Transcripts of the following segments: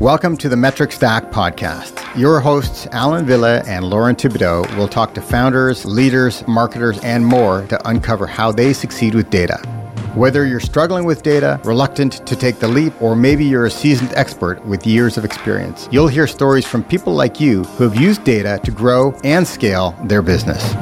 Welcome to the Metric Stack podcast. Your hosts, Allan Wille and Lauren Thibodeau, will talk to founders, leaders, marketers, and more to uncover how they succeed with data. Whether you're struggling with data, reluctant to take the leap, or maybe you're a seasoned expert with years of experience, you'll hear stories from people like you who have used data to grow and scale their business.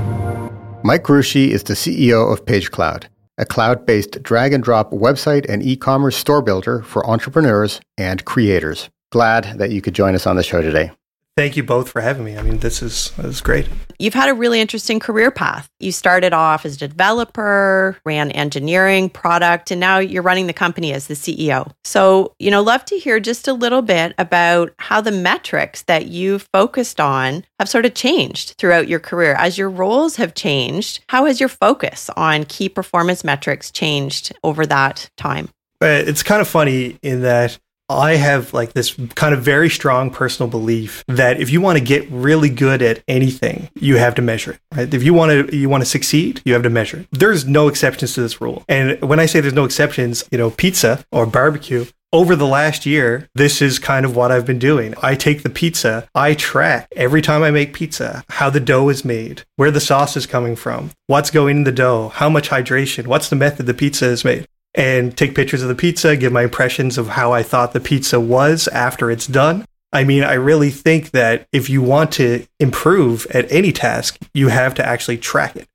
Mike Grushi is the CEO of PageCloud, a cloud based drag and drop website and e commerce store builder for entrepreneurs and creators. Glad that you could join us on the show today. Thank you both for having me. I mean, this is this is great. You've had a really interesting career path. You started off as a developer, ran engineering, product, and now you're running the company as the CEO. So, you know, love to hear just a little bit about how the metrics that you've focused on have sort of changed throughout your career. As your roles have changed, how has your focus on key performance metrics changed over that time? Uh, it's kind of funny in that I have like this kind of very strong personal belief that if you want to get really good at anything, you have to measure it. Right? If you want to you want to succeed, you have to measure it. There's no exceptions to this rule. And when I say there's no exceptions, you know, pizza or barbecue, over the last year, this is kind of what I've been doing. I take the pizza, I track every time I make pizza how the dough is made, where the sauce is coming from, what's going in the dough, how much hydration, what's the method the pizza is made and take pictures of the pizza, give my impressions of how I thought the pizza was after it's done. I mean, I really think that if you want to improve at any task, you have to actually track it.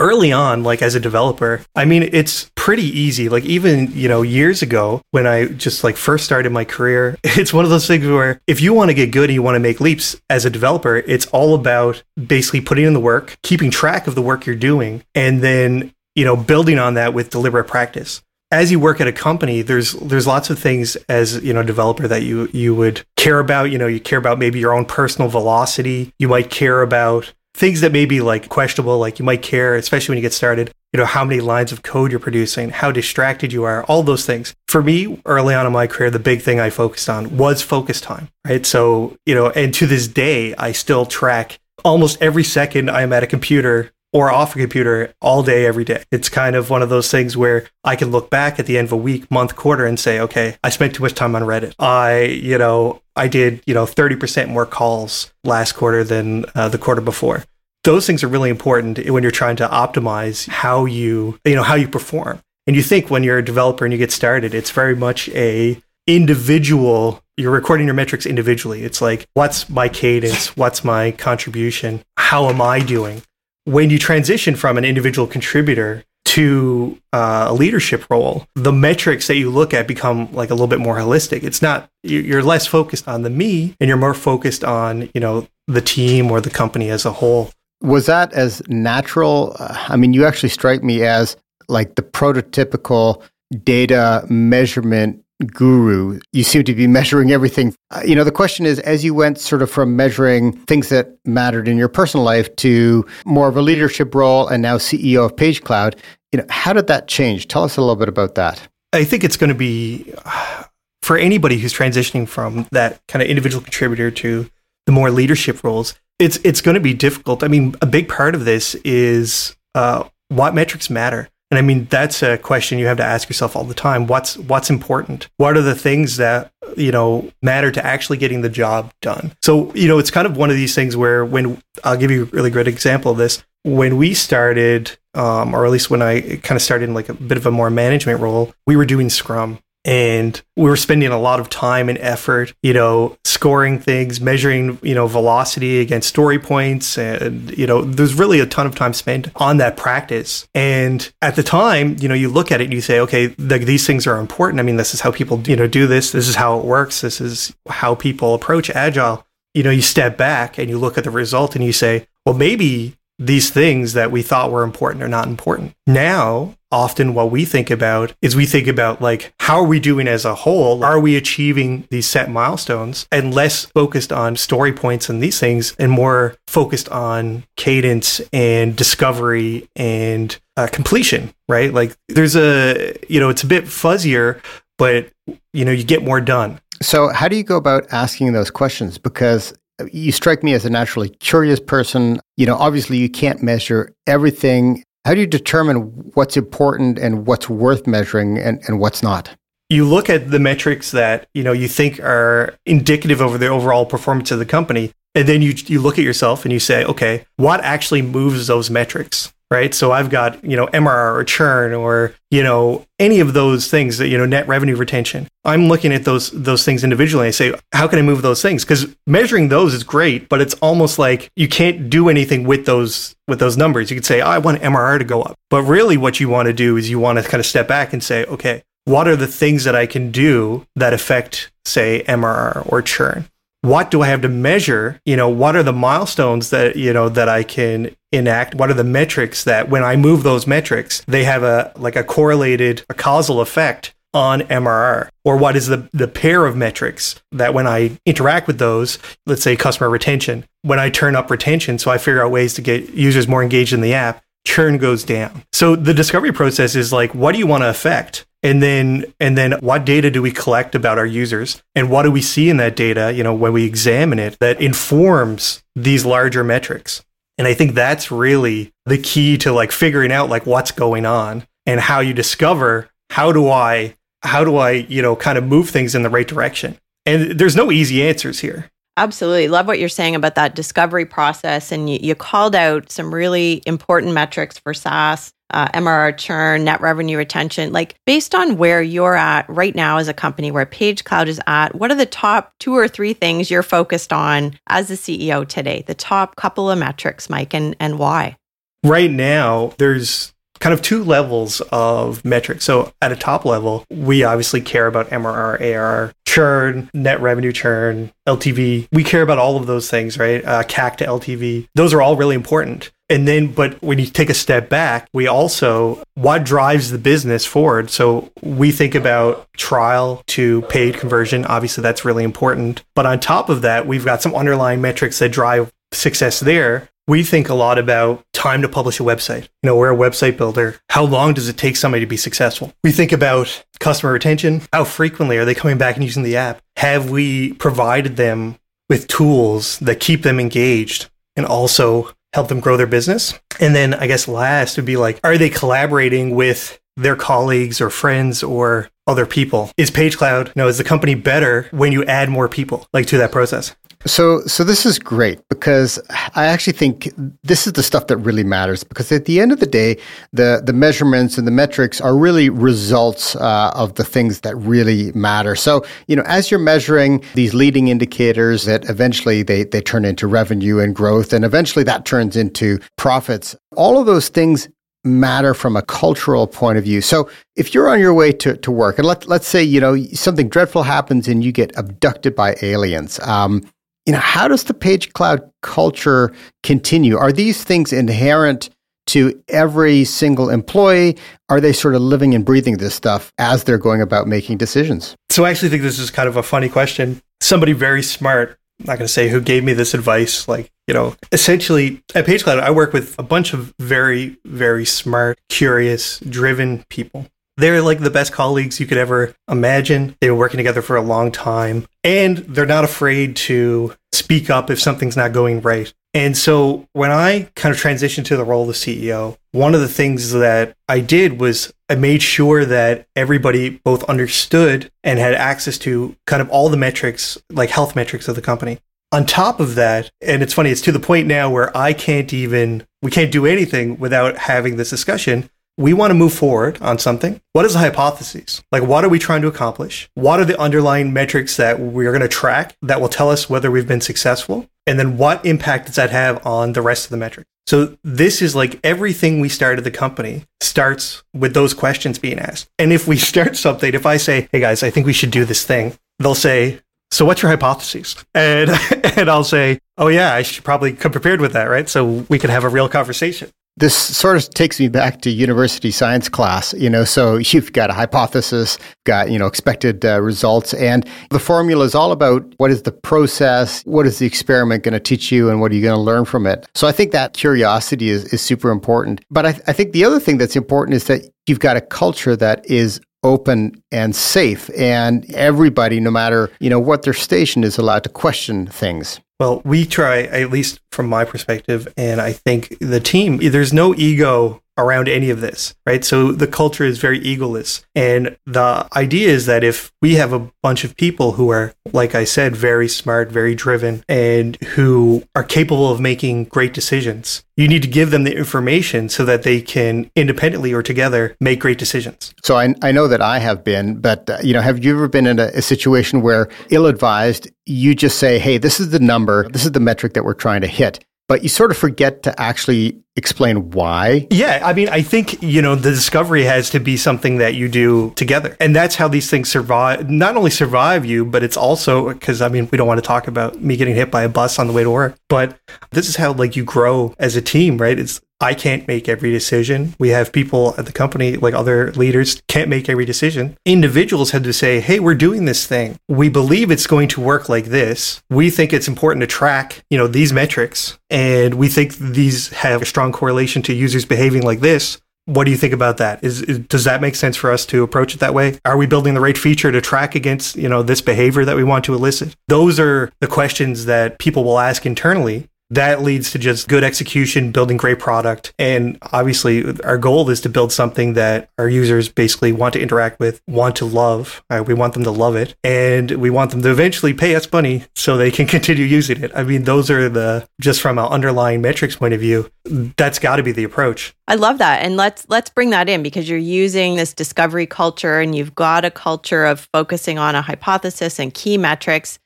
Early on, like as a developer, I mean, it's pretty easy. Like even, you know, years ago when I just like first started my career, it's one of those things where if you want to get good and you want to make leaps as a developer, it's all about basically putting in the work, keeping track of the work you're doing, and then, you know, building on that with deliberate practice as you work at a company, there's there's lots of things as you know developer that you you would care about. You know, you care about maybe your own personal velocity. You might care about things that may be like questionable. Like you might care, especially when you get started. You know, how many lines of code you're producing, how distracted you are, all those things. For me, early on in my career, the big thing I focused on was focus time. Right. So you know, and to this day, I still track almost every second I'm at a computer or off a computer all day, every day. It's kind of one of those things where I can look back at the end of a week, month, quarter and say, okay, I spent too much time on Reddit. I, you know, I did, you know, 30% more calls last quarter than uh, the quarter before. Those things are really important when you're trying to optimize how you, you know, how you perform. And you think when you're a developer and you get started, it's very much a individual you're recording your metrics individually. It's like, what's my cadence? What's my contribution? How am I doing? When you transition from an individual contributor to uh, a leadership role, the metrics that you look at become like a little bit more holistic. It's not you're less focused on the me, and you're more focused on you know the team or the company as a whole. Was that as natural? I mean, you actually strike me as like the prototypical data measurement guru. You seem to be measuring everything. Uh, you know, the question is as you went sort of from measuring things that mattered in your personal life to more of a leadership role and now CEO of PageCloud, you know, how did that change? Tell us a little bit about that. I think it's going to be for anybody who's transitioning from that kind of individual contributor to the more leadership roles. It's it's going to be difficult. I mean, a big part of this is uh, what metrics matter and I mean, that's a question you have to ask yourself all the time. What's what's important? What are the things that, you know, matter to actually getting the job done? So, you know, it's kind of one of these things where when I'll give you a really great example of this. When we started, um, or at least when I kind of started in like a bit of a more management role, we were doing Scrum and we were spending a lot of time and effort, you know, scoring things, measuring, you know, velocity against story points. And, you know, there's really a ton of time spent on that practice. And at the time, you know, you look at it and you say, okay, like these things are important. I mean, this is how people, you know, do this. This is how it works. This is how people approach agile. You know, you step back and you look at the result and you say, well, maybe these things that we thought were important are not important. Now, often what we think about is we think about like how are we doing as a whole? Are we achieving these set milestones? And less focused on story points and these things and more focused on cadence and discovery and uh, completion right? Like there's a you know it's a bit fuzzier but you know you get more done. So how do you go about asking those questions? Because you strike me as a naturally curious person. You know obviously you can't measure everything how do you determine what's important and what's worth measuring and, and what's not? you look at the metrics that you know you think are indicative of the overall performance of the company and then you you look at yourself and you say okay what actually moves those metrics right? So i've got you know mrr or churn or you know any of those things that you know net revenue retention. I'm looking at those those things individually and I say how can i move those things? Because measuring those is great but it's almost like you can't do anything with those with those numbers. You could say oh, i want mrr to go up. But really what you want to do is you want to kind of step back and say okay what are the things that I can do that affect, say, MRR or churn? What do I have to measure? You know, what are the milestones that, you know, that I can enact? What are the metrics that when I move those metrics, they have a like a correlated, a causal effect on MRR? Or what is the, the pair of metrics that when I interact with those, let's say customer retention, when I turn up retention, so I figure out ways to get users more engaged in the app, churn goes down. So the discovery process is like, what do you want to affect? and then and then what data do we collect about our users and what do we see in that data you know when we examine it that informs these larger metrics and i think that's really the key to like figuring out like what's going on and how you discover how do i how do i you know kind of move things in the right direction and there's no easy answers here Absolutely. Love what you're saying about that discovery process. And you, you, called out some really important metrics for SaaS uh, MRR churn, net revenue retention. Like, based on where you're at right now as a company, where Page Cloud is at, what are the top two or three things you're focused on as the CEO today? The top couple of metrics, Mike, and, and why? Right now, there's kind of two levels of metrics. So at a top level, we obviously care about MRR, ARR, churn, net revenue churn, LTV. We care about all of those things, right? Uh, CAC to LTV. Those are all really important. And then, but when you take a step back, we also, what drives the business forward? So we think about trial to paid conversion. Obviously, that's really important. But on top of that, we've got some underlying metrics that drive success there we think a lot about time to publish a website. You know, we're a website builder. How long does it take somebody to be successful? We think about customer retention. How frequently are they coming back and using the app? Have we provided them with tools that keep them engaged and also help them grow their business? And then I guess last would be like, are they collaborating with their colleagues or friends or other people? Is Page Cloud, you know, is the company better when you add more people like to that process? So, so this is great because I actually think this is the stuff that really matters. Because at the end of the day, the the measurements and the metrics are really results uh, of the things that really matter. So, you know, as you're measuring these leading indicators, that eventually they they turn into revenue and growth, and eventually that turns into profits. All of those things matter from a cultural point of view. So if you're on your way to, to work and let, let's say, you know, something dreadful happens and you get abducted by aliens, um, you know, how does the Page Cloud culture continue? Are these things inherent to every single employee? Are they sort of living and breathing this stuff as they're going about making decisions? So I actually think this is kind of a funny question. Somebody very smart, I'm not going to say who gave me this advice, like, you know, essentially at Page Cloud, I work with a bunch of very, very smart, curious, driven people. They're like the best colleagues you could ever imagine. They were working together for a long time and they're not afraid to speak up if something's not going right. And so when I kind of transitioned to the role of the CEO, one of the things that I did was I made sure that everybody both understood and had access to kind of all the metrics, like health metrics of the company. On top of that, and it's funny, it's to the point now where I can't even, we can't do anything without having this discussion we want to move forward on something. What is the hypothesis? Like, what are we trying to accomplish? What are the underlying metrics that we're going to track that will tell us whether we've been successful? And then what impact does that have on the rest of the metrics? So this is like everything we started the company starts with those questions being asked. And if we start something, if I say, "Hey guys, I think we should do this thing," they'll say, "So what's your hypothesis?" And and I'll say, "Oh yeah, I should probably come prepared with that, right? So we could have a real conversation." This sort of takes me back to university science class you know so you've got a hypothesis got you know expected uh, results and the formula is all about what is the process what is the experiment going to teach you and what are you going to learn from it. So i think that curiosity is, is super important. But I, I think the other thing that's important is that you've got a culture that is open and safe and everybody no matter you know what their station is allowed to question things Well, we try, at least from my perspective, and I think the team, there's no ego around any of this, right? So the culture is very egoless. And the idea is that if we have a bunch of people who are, like I said, very smart, very driven, and who are capable of making great decisions, you need to give them the information so that they can independently or together make great decisions. So I, I know that I have been, but uh, you know, have you ever been in a, a situation where ill-advised, you just say, "Hey, this is the number, this is the metric that we're trying to hit," but you sort of forget to actually explain why. Yeah, I mean, I think, you know, the discovery has to be something that you do together. And that's how these things survive, not only survive you, but it's also because, I mean, we don't want to talk about me getting hit by a bus on the way to work, but this is how, like, you grow as a team, right? It's I can't make every decision. We have people at the company, like other leaders, can't make every decision. Individuals had to say, hey, we're doing this thing. We believe it's going to work like this. We think it's important to track, you know, these metrics. And we think these have a strong correlation to users behaving like this. What do you think about that? Is, is, does that make sense for us to approach it that way? Are we building the right feature to track against, you know, this behavior that we want to elicit? Those are the questions that people will ask internally that leads to just good execution, building great product. And obviously, our goal is to build something that our users basically want to interact with, want to love. Uh, we want them to love it. And we want them to eventually pay us money so they can continue using it. I mean, those are the, just from an underlying metrics point of view, that's got to be the approach. I love that. And let's let's bring that in because you're using this discovery culture and you've got a culture of focusing on a hypothesis and key metrics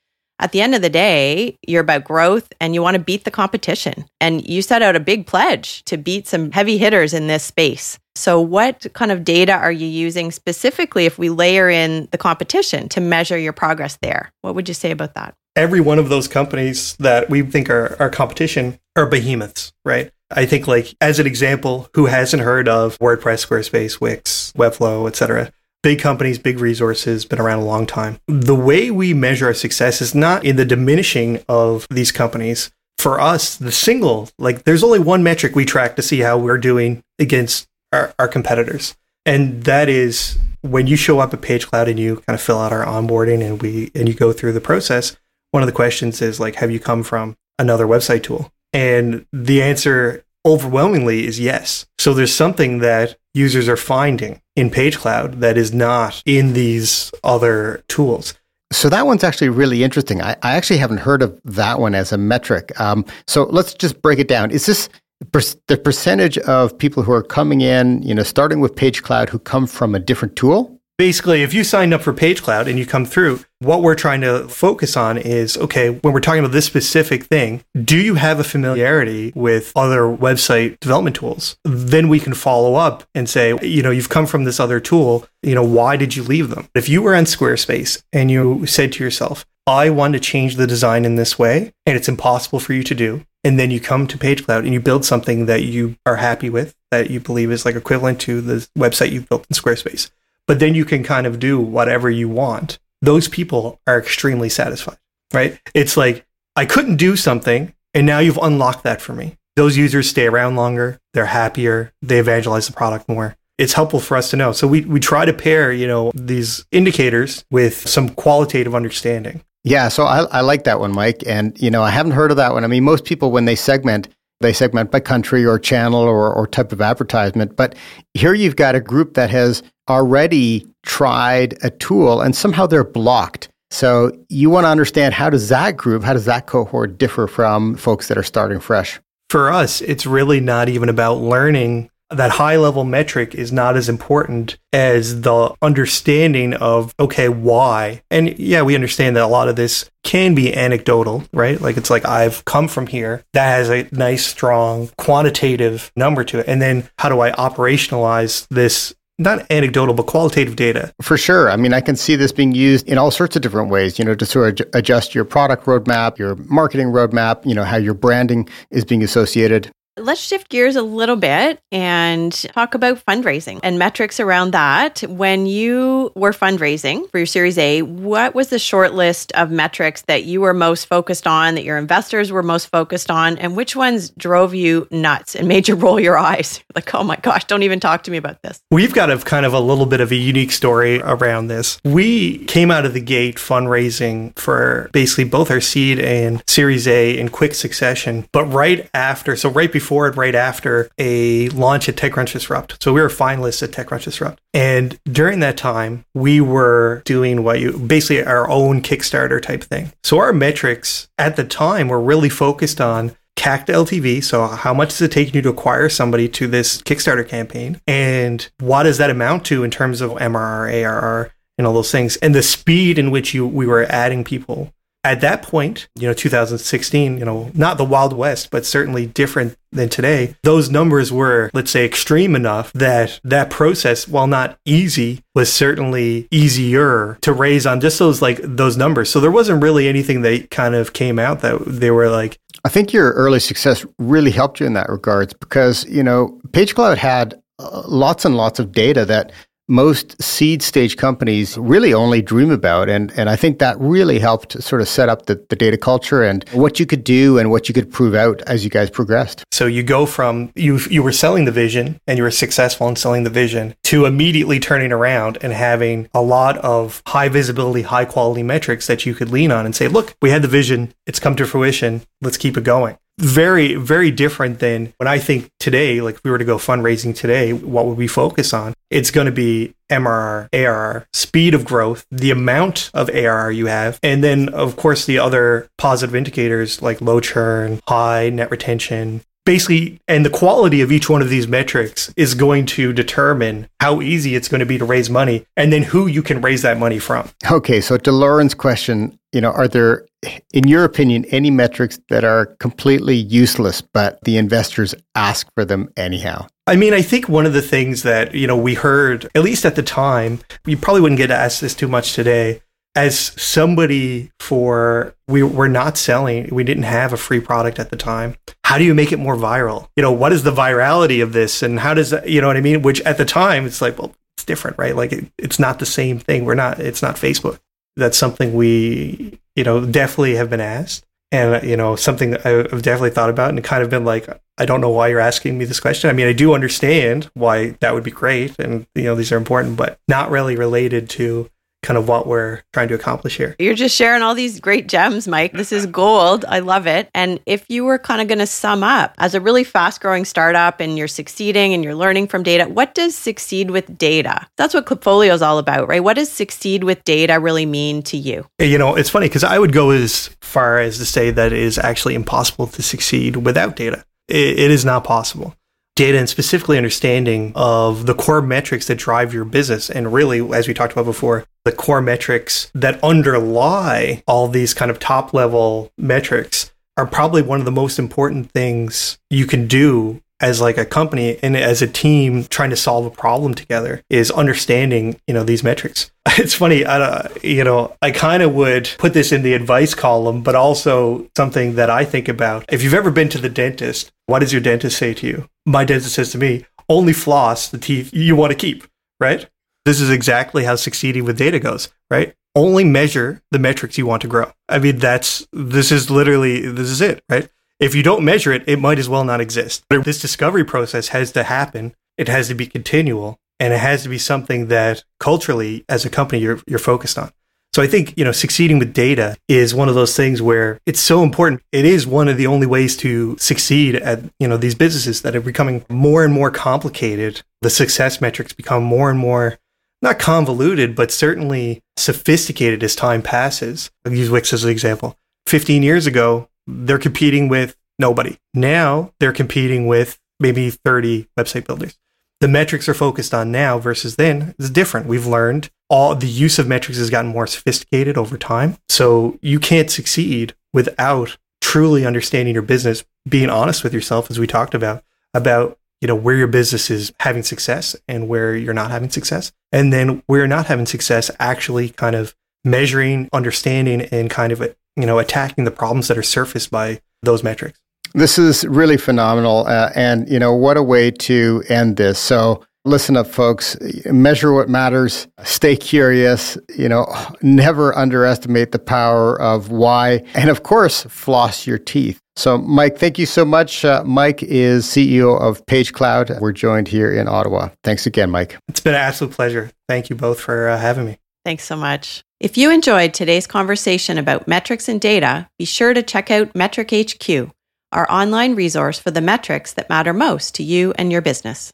at the end of the day, you're about growth and you want to beat the competition. And you set out a big pledge to beat some heavy hitters in this space. So, what kind of data are you using specifically if we layer in the competition to measure your progress there? What would you say about that? Every one of those companies that we think are our competition are behemoths, right? I think, like, as an example, who hasn't heard of WordPress, Squarespace, Wix, Webflow, etc.? Big companies, big resources, been around a long time. The way we measure our success is not in the diminishing of these companies. For us, the single, like there's only one metric we track to see how we're doing against our, our competitors. And that is when you show up at PageCloud and you kind of fill out our onboarding and we and you go through the process, one of the questions is like, have you come from another website tool? And the answer overwhelmingly is yes. So there's something that users are finding in PageCloud that is not in these other tools. So that one's actually really interesting. I, I actually haven't heard of that one as a metric. Um, so let's just break it down. Is this the percentage of people who are coming in, you know, starting with PageCloud who come from a different tool? Basically, if you signed up for PageCloud and you come through, what we're trying to focus on is okay, when we're talking about this specific thing, do you have a familiarity with other website development tools? Then we can follow up and say, you know, you've come from this other tool, you know, why did you leave them? If you were on Squarespace and you said to yourself, I want to change the design in this way, and it's impossible for you to do. And then you come to PageCloud and you build something that you are happy with, that you believe is like equivalent to the website you've built in Squarespace but then you can kind of do whatever you want. Those people are extremely satisfied, right? It's like, I couldn't do something, and now you've unlocked that for me. Those users stay around longer, they're happier, they evangelize the product more. It's helpful for us to know. So we, we try to pair, you know, these indicators with some qualitative understanding. Yeah, so I, I like that one, Mike. And, you know, I haven't heard of that one. I mean, most people, when they segment, they segment by country or channel or, or type of advertisement. But here you've got a group that has already tried a tool and somehow they're blocked. So you want to understand how does that group, how does that cohort differ from folks that are starting fresh? For us, it's really not even about learning that high level metric is not as important as the understanding of, okay, why? And yeah, we understand that a lot of this can be anecdotal, right? Like it's like, I've come from here. That has a nice, strong quantitative number to it. And then how do I operationalize this not anecdotal, but qualitative data. For sure. I mean, I can see this being used in all sorts of different ways, you know, to sort of adjust your product roadmap, your marketing roadmap, you know, how your branding is being associated Let's shift gears a little bit and talk about fundraising and metrics around that. When you were fundraising for your Series A, what was the short list of metrics that you were most focused on, that your investors were most focused on, and which ones drove you nuts and made you roll your eyes? Like, oh my gosh, don't even talk to me about this. We've got a kind of a little bit of a unique story around this. We came out of the gate fundraising for basically both our seed and Series A in quick succession, but right after, so right before before and right after a launch at TechCrunch Disrupt. So we were finalists at TechCrunch Disrupt. And during that time, we were doing what you basically our own Kickstarter type thing. So our metrics at the time were really focused on CAC to LTV. So, how much does it take you to acquire somebody to this Kickstarter campaign? And what does that amount to in terms of MRR, ARR, and all those things? And the speed in which you we were adding people at that point, you know, 2016, you know, not the Wild West, but certainly different than today, those numbers were, let's say, extreme enough that that process, while not easy, was certainly easier to raise on just those like those numbers. So there wasn't really anything that kind of came out that they were like. I think your early success really helped you in that regards because, you know, PageCloud had uh, lots and lots of data that most seed stage companies really only dream about. And, and I think that really helped sort of set up the, the data culture and what you could do and what you could prove out as you guys progressed. So you go from you you were selling the vision and you were successful in selling the vision to immediately turning around and having a lot of high visibility, high quality metrics that you could lean on and say, look, we had the vision, it's come to fruition, let's keep it going very very different than when i think today like if we were to go fundraising today what would we focus on? It's going to be mrr arr speed of growth the amount of arr you have and then of course the other positive indicators like low churn high net retention basically and the quality of each one of these metrics is going to determine how easy it's going to be to raise money and then who you can raise that money from okay so to lauren's question you know are there in your opinion, any metrics that are completely useless, but the investors ask for them anyhow? I mean, I think one of the things that, you know, we heard, at least at the time, you probably wouldn't get asked this too much today. As somebody for, we were not selling, we didn't have a free product at the time. How do you make it more viral? You know, what is the virality of this? And how does that, you know what I mean? Which at the time, it's like, well, it's different, right? Like it, it's not the same thing. We're not, it's not Facebook. That's something we you know, definitely have been asked. And, you know, something I've definitely thought about and kind of been like, I don't know why you're asking me this question. I mean, I do understand why that would be great. And, you know, these are important, but not really related to kind of what we're trying to accomplish here. You're just sharing all these great gems, Mike. This is gold. I love it. And if you were kind of going to sum up as a really fast growing startup and you're succeeding and you're learning from data, what does succeed with data? That's what Klipfolio is all about, right? What does succeed with data really mean to you? You know, it's funny because I would go as far as to say that it is actually impossible to succeed without data. it, it is not possible data and specifically understanding of the core metrics that drive your business. And really, as we talked about before, the core metrics that underlie all these kind of top level metrics are probably one of the most important things you can do as like a company and as a team trying to solve a problem together is understanding you know these metrics. It's funny I, you know i kind of would put this in the advice column but also something that i think about. If you've ever been to the dentist what does your dentist say to you? My dentist says to me only floss the teeth you want to keep right this is exactly how succeeding with data goes right only measure the metrics you want to grow i mean that's this is literally this is it right if you don't measure it, it might as well not exist. But this discovery process has to happen. It has to be continual and it has to be something that culturally as a company you're, you're focused on. So I think, you know, succeeding with data is one of those things where it's so important. It is one of the only ways to succeed at, you know, these businesses that are becoming more and more complicated. The success metrics become more and more not convoluted, but certainly sophisticated as time passes. I'll use Wix as an example. 15 years ago, they're competing with nobody. Now they're competing with maybe 30 website builders. The metrics are focused on now versus then is different. We've learned all the use of metrics has gotten more sophisticated over time. So you can't succeed without truly understanding your business, being honest with yourself, as we talked about, about you know where your business is having success and where you're not having success and then where you're not having success actually kind of measuring understanding and kind of you know, attacking the problems that are surfaced by those metrics. This is really phenomenal. Uh, and, you know, what a way to end this. So, listen up, folks. Measure what matters. Stay curious. You know, never underestimate the power of why. And of course, floss your teeth. So, Mike, thank you so much. Uh, Mike is CEO of Page Cloud. We're joined here in Ottawa. Thanks again, Mike. It's been an absolute pleasure. Thank you both for uh, having me. Thanks so much. If you enjoyed today's conversation about metrics and data, be sure to check out Metric HQ, our online resource for the metrics that matter most to you and your business.